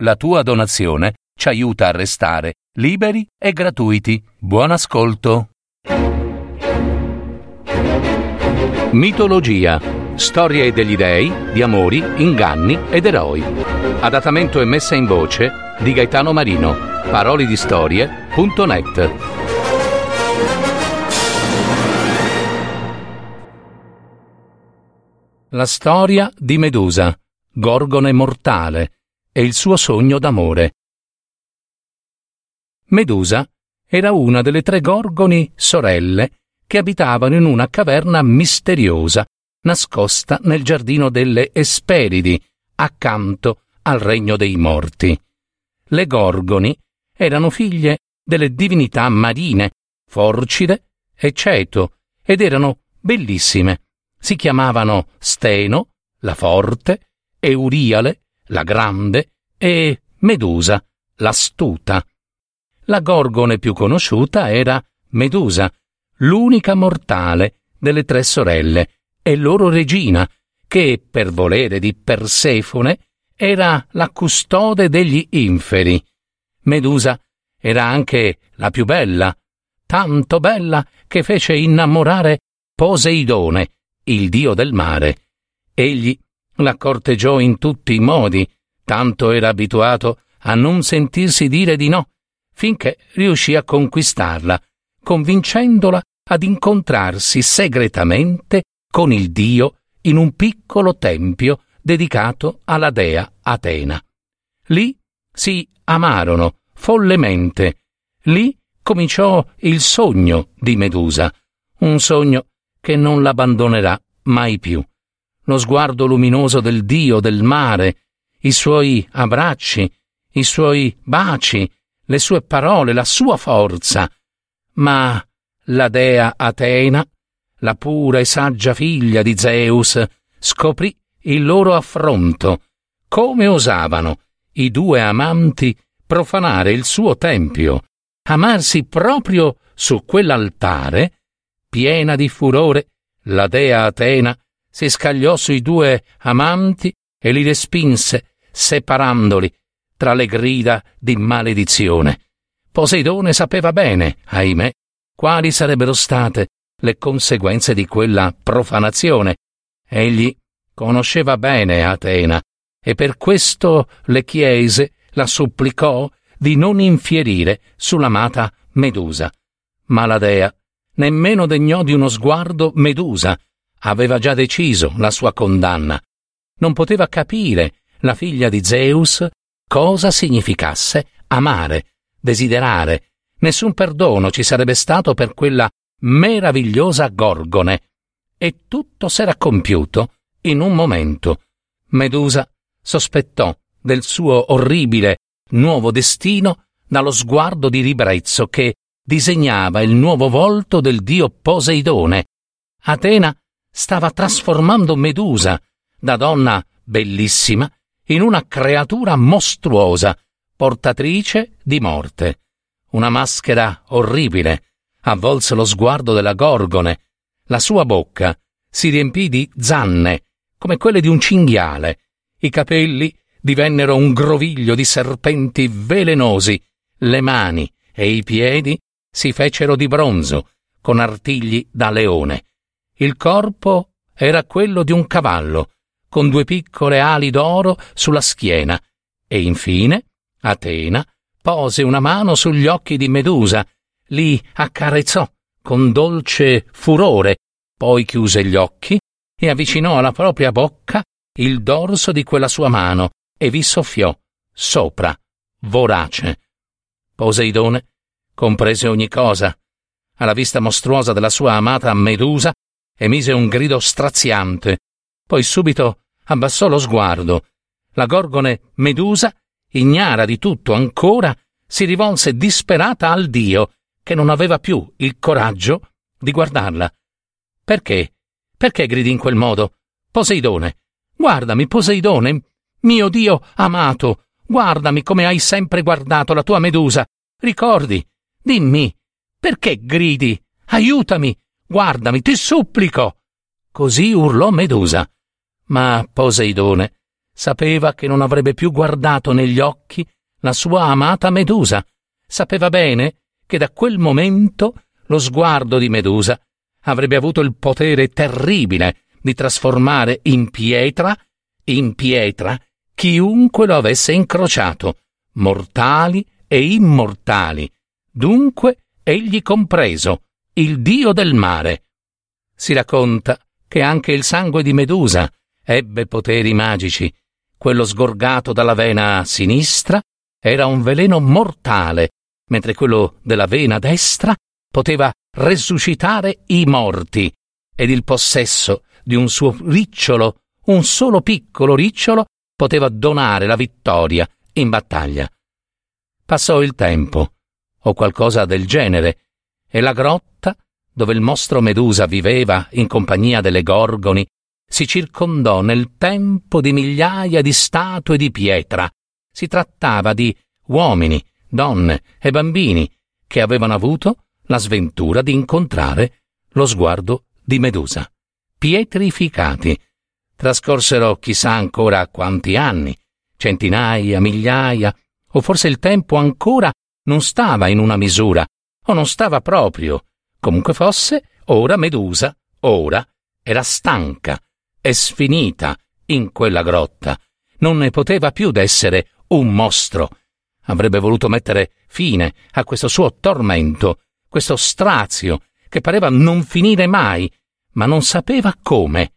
La tua donazione ci aiuta a restare liberi e gratuiti. Buon ascolto. Mitologia. Storie degli dei, di amori, inganni ed eroi. Adattamento e messa in voce di Gaetano Marino. Parolidistorie.net. La storia di Medusa, Gorgone mortale, e il suo sogno d'amore. Medusa era una delle tre gorgoni sorelle che abitavano in una caverna misteriosa nascosta nel giardino delle Esperidi, accanto al regno dei morti. Le gorgoni erano figlie delle divinità marine, Forcide e Ceto, ed erano bellissime. Si chiamavano Steno, la forte, Euriale, la grande, e Medusa, l'astuta. La gorgone più conosciuta era Medusa, l'unica mortale delle tre sorelle, e loro regina, che, per volere di Persefone, era la custode degli inferi. Medusa era anche la più bella, tanto bella che fece innamorare Poseidone, il dio del mare. Egli la corteggiò in tutti i modi, tanto era abituato a non sentirsi dire di no, finché riuscì a conquistarla, convincendola ad incontrarsi segretamente con il dio in un piccolo tempio dedicato alla dea Atena. Lì si amarono follemente. Lì cominciò il sogno di Medusa, un sogno che non l'abbandonerà mai più lo sguardo luminoso del dio del mare, i suoi abbracci, i suoi baci, le sue parole, la sua forza. Ma la dea Atena, la pura e saggia figlia di Zeus, scoprì il loro affronto. Come osavano i due amanti profanare il suo tempio, amarsi proprio su quell'altare? Piena di furore, la dea Atena si scagliò sui due amanti e li respinse, separandoli tra le grida di maledizione. Poseidone sapeva bene, ahimè, quali sarebbero state le conseguenze di quella profanazione. Egli conosceva bene Atena e per questo le chiese, la supplicò di non infierire sull'amata Medusa. Ma la dea nemmeno degnò di uno sguardo Medusa, aveva già deciso la sua condanna. Non poteva capire la figlia di Zeus cosa significasse amare, desiderare. Nessun perdono ci sarebbe stato per quella meravigliosa Gorgone. E tutto s'era compiuto in un momento. Medusa sospettò del suo orribile nuovo destino dallo sguardo di ribrezzo che disegnava il nuovo volto del dio Poseidone. Atena stava trasformando Medusa, da donna bellissima, in una creatura mostruosa, portatrice di morte. Una maschera orribile avvolse lo sguardo della Gorgone. La sua bocca si riempì di zanne, come quelle di un cinghiale. I capelli divennero un groviglio di serpenti velenosi. Le mani e i piedi si fecero di bronzo, con artigli da leone. Il corpo era quello di un cavallo, con due piccole ali d'oro sulla schiena, e infine Atena pose una mano sugli occhi di Medusa, li accarezzò con dolce furore, poi chiuse gli occhi e avvicinò alla propria bocca il dorso di quella sua mano e vi soffiò sopra, vorace. Poseidone comprese ogni cosa. Alla vista mostruosa della sua amata Medusa, emise un grido straziante, poi subito abbassò lo sguardo. La gorgone Medusa, ignara di tutto ancora, si rivolse disperata al dio, che non aveva più il coraggio di guardarla. Perché? Perché gridi in quel modo? Poseidone, guardami, Poseidone, mio dio amato, guardami come hai sempre guardato la tua Medusa. Ricordi, dimmi, perché gridi? Aiutami, Guardami, ti supplico! Così urlò Medusa. Ma Poseidone Sapeva che non avrebbe più guardato negli occhi la sua amata Medusa. Sapeva bene che da quel momento lo sguardo di Medusa avrebbe avuto il potere terribile di trasformare in pietra, in pietra, chiunque lo avesse incrociato, mortali e immortali, dunque egli compreso, il dio del mare. Si racconta che anche il sangue di Medusa ebbe poteri magici. Quello sgorgato dalla vena sinistra era un veleno mortale, mentre quello della vena destra poteva resuscitare i morti, ed il possesso di un suo ricciolo, un solo piccolo ricciolo, poteva donare la vittoria in battaglia. Passò il tempo, o qualcosa del genere, e la grotta, dove il mostro Medusa viveva in compagnia delle gorgoni, si circondò nel tempo di migliaia di statue di pietra. Si trattava di uomini, donne e bambini che avevano avuto la sventura di incontrare lo sguardo di Medusa. Pietrificati. Trascorsero chissà ancora quanti anni, centinaia, migliaia, o forse il tempo ancora non stava in una misura, o non stava proprio. Comunque fosse, ora Medusa, ora, era stanca e sfinita in quella grotta. Non ne poteva più d'essere un mostro. Avrebbe voluto mettere fine a questo suo tormento, questo strazio che pareva non finire mai, ma non sapeva come.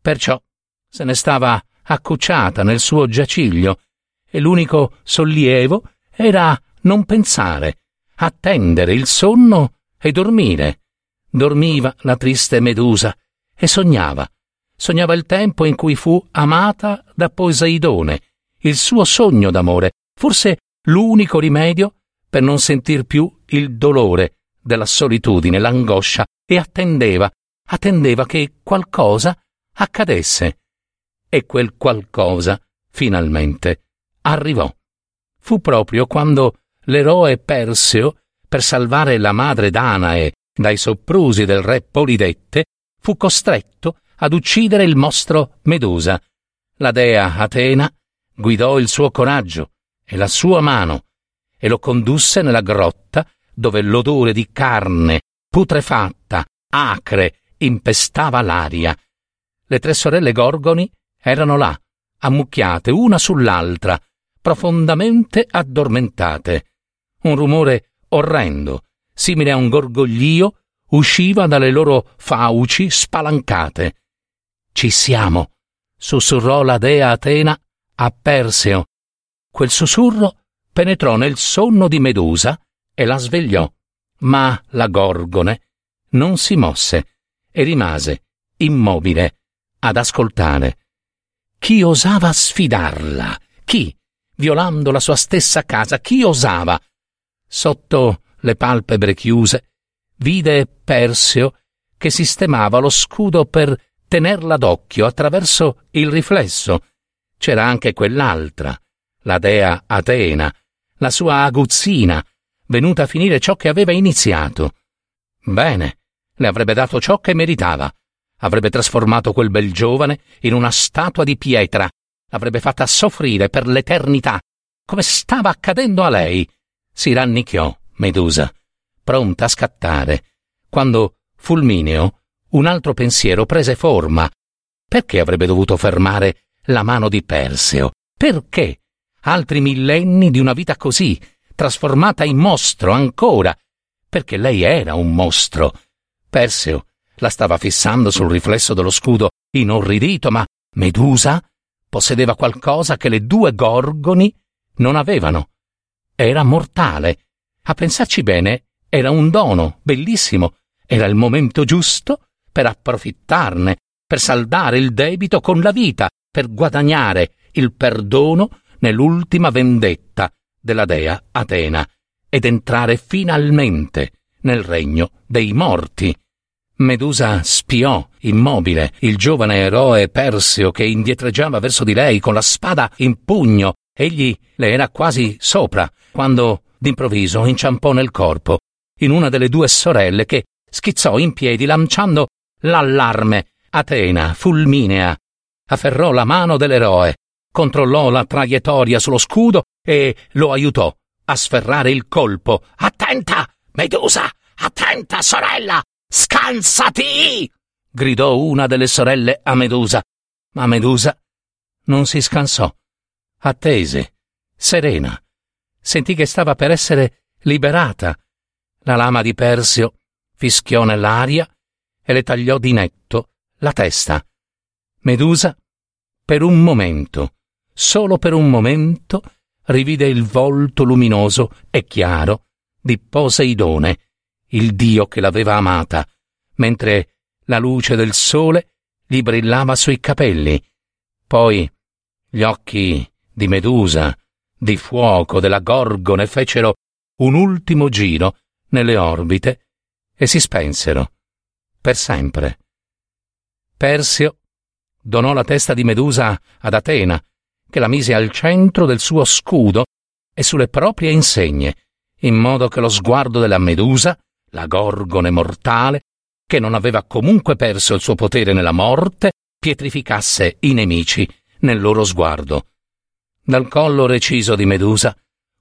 Perciò se ne stava accucciata nel suo giaciglio e l'unico sollievo era non pensare, attendere il sonno e dormire. Dormiva la triste Medusa e sognava. Sognava il tempo in cui fu amata da Poseidone, il suo sogno d'amore, forse l'unico rimedio per non sentir più il dolore della solitudine, l'angoscia, e attendeva, attendeva che qualcosa accadesse. E quel qualcosa, finalmente, arrivò. Fu proprio quando l'eroe Perseo, per salvare la madre Danae dai soprusi del re Polidette, fu costretto ad uccidere il mostro Medusa. La dea Atena guidò il suo coraggio e la sua mano e lo condusse nella grotta dove l'odore di carne putrefatta, acre, impestava l'aria. Le tre sorelle Gorgoni erano là, ammucchiate una sull'altra, profondamente addormentate. Un rumore orrendo, simile a un gorgoglio, usciva dalle loro fauci spalancate. Ci siamo, sussurrò la dea Atena a Perseo. Quel sussurro penetrò nel sonno di Medusa e la svegliò, ma la Gorgone non si mosse e rimase immobile ad ascoltare. Chi osava sfidarla? Chi? Violando la sua stessa casa, chi osava? Sotto le palpebre chiuse, vide Perseo che sistemava lo scudo per tenerla d'occhio attraverso il riflesso. C'era anche quell'altra, la dea Atena, la sua aguzzina, venuta a finire ciò che aveva iniziato. Bene, le avrebbe dato ciò che meritava. Avrebbe trasformato quel bel giovane in una statua di pietra. L'avrebbe fatta soffrire per l'eternità, come stava accadendo a lei. Si rannicchiò, Medusa, pronta a scattare, quando fulmineo un altro pensiero prese forma. Perché avrebbe dovuto fermare la mano di Perseo? Perché? Altri millenni di una vita così, trasformata in mostro ancora, perché lei era un mostro. Perseo la stava fissando sul riflesso dello scudo, inorridito, ma Medusa possedeva qualcosa che le due gorgoni non avevano. Era mortale. A pensarci bene, era un dono bellissimo. Era il momento giusto per approfittarne, per saldare il debito con la vita, per guadagnare il perdono nell'ultima vendetta della dea Atena ed entrare finalmente nel regno dei morti. Medusa spiò, immobile, il giovane eroe Perseo che indietreggiava verso di lei con la spada in pugno. Egli le era quasi sopra, quando d'improvviso inciampò nel corpo, in una delle due sorelle che schizzò in piedi lanciando l'allarme. Atena, fulminea, afferrò la mano dell'eroe controllò la traiettoria sullo scudo e lo aiutò a sferrare il colpo. Attenta, Medusa! Attenta, sorella! Scansati! gridò una delle sorelle a Medusa. Ma Medusa non si scansò. Attese, serena. Sentì che stava per essere liberata. La lama di Persio fischiò nell'aria e le tagliò di netto la testa. Medusa, per un momento, solo per un momento, rivide il volto luminoso e chiaro di Poseidone, il dio che l'aveva amata, mentre la luce del sole gli brillava sui capelli. Poi gli occhi di Medusa, di fuoco, della Gorgone fecero un ultimo giro nelle orbite e si spensero per sempre. Persio donò la testa di Medusa ad Atena, che la mise al centro del suo scudo e sulle proprie insegne, in modo che lo sguardo della Medusa, la Gorgone mortale, che non aveva comunque perso il suo potere nella morte, pietrificasse i nemici nel loro sguardo. Dal collo reciso di Medusa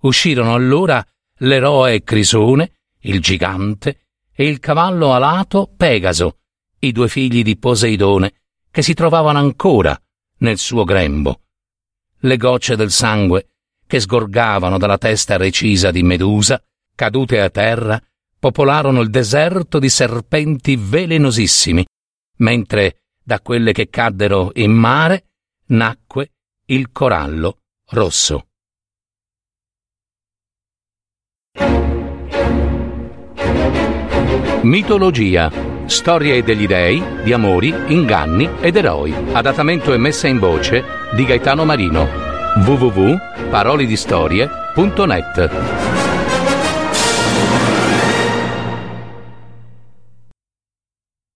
uscirono allora l'eroe Crisone, il gigante, e il cavallo alato Pegaso, i due figli di Poseidone, che si trovavano ancora nel suo grembo. Le gocce del sangue che sgorgavano dalla testa recisa di Medusa, cadute a terra, popolarono il deserto di serpenti velenosissimi, mentre da quelle che caddero in mare nacque il corallo rosso. Mitologia. Storie degli dei, di amori, inganni ed eroi. Adattamento e messa in voce di Gaetano Marino. www.parolidistorie.net